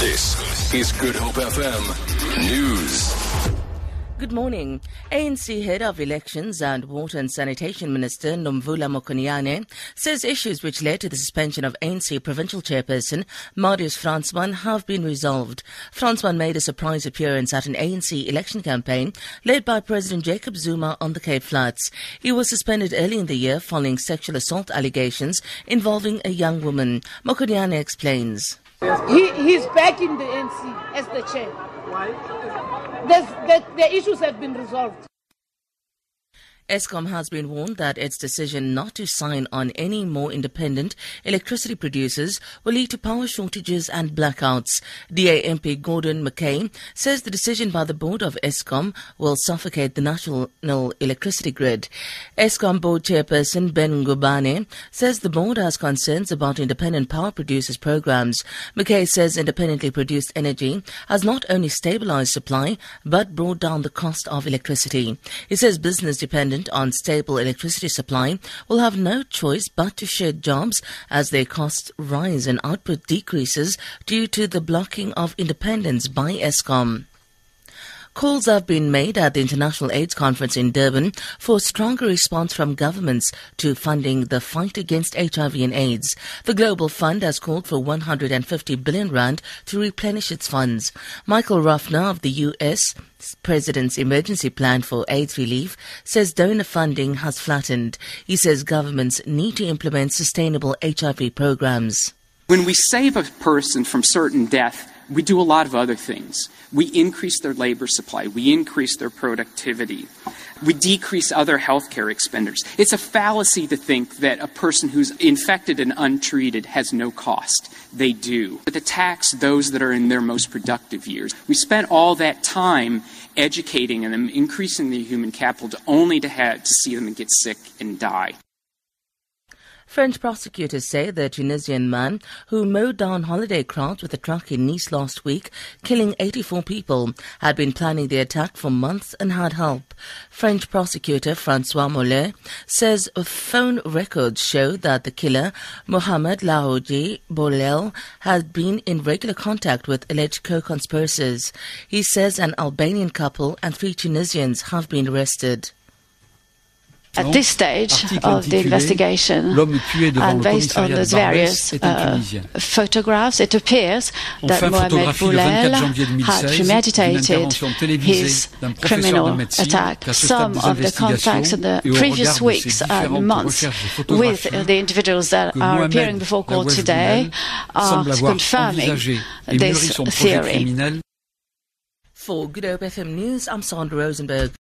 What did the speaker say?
This is Good Hope FM News. Good morning. ANC Head of Elections and Water and Sanitation Minister Nomvula Mokonyane says issues which led to the suspension of ANC Provincial Chairperson Marius Fransman have been resolved. Fransman made a surprise appearance at an ANC election campaign led by President Jacob Zuma on the Cape Flats. He was suspended early in the year following sexual assault allegations involving a young woman. Mokonyane explains. He, he's back in the NC as the chair. Why? The, the issues have been resolved. Eskom has been warned that its decision not to sign on any more independent electricity producers will lead to power shortages and blackouts. DA MP Gordon Mackay says the decision by the board of Eskom will suffocate the national electricity grid. Eskom board chairperson Ben Ngubane says the board has concerns about independent power producers programs. Mackay says independently produced energy has not only stabilized supply but brought down the cost of electricity. He says business dependent on stable electricity supply will have no choice but to shed jobs as their costs rise and output decreases due to the blocking of independence by Eskom. Calls have been made at the International AIDS Conference in Durban for a stronger response from governments to funding the fight against HIV and AIDS. The Global Fund has called for 150 billion rand to replenish its funds. Michael Ruffner of the US President's emergency plan for AIDS relief says donor funding has flattened. He says governments need to implement sustainable HIV programs. When we save a person from certain death, we do a lot of other things. We increase their labor supply, we increase their productivity, we decrease other healthcare expenditures. It's a fallacy to think that a person who's infected and untreated has no cost. They do. But to tax those that are in their most productive years. We spent all that time educating them, increasing the human capital, to only to have to see them get sick and die. French prosecutors say the Tunisian man who mowed down holiday crowds with a truck in Nice last week, killing 84 people, had been planning the attack for months and had help. French prosecutor Francois Molins says phone records show that the killer, Mohamed Lahoudi Bouhlel, had been in regular contact with alleged co-conspirators. He says an Albanian couple and three Tunisians have been arrested. At this stage of the investigation, and based on those various uh, photographs, it appears that Mohamed Bouhlel had premeditated his criminal attack. Some of the contacts in the previous weeks and months with the individuals that are appearing before court today are confirming this theory. For Good Hope FM News, I'm Sandra Rosenberg.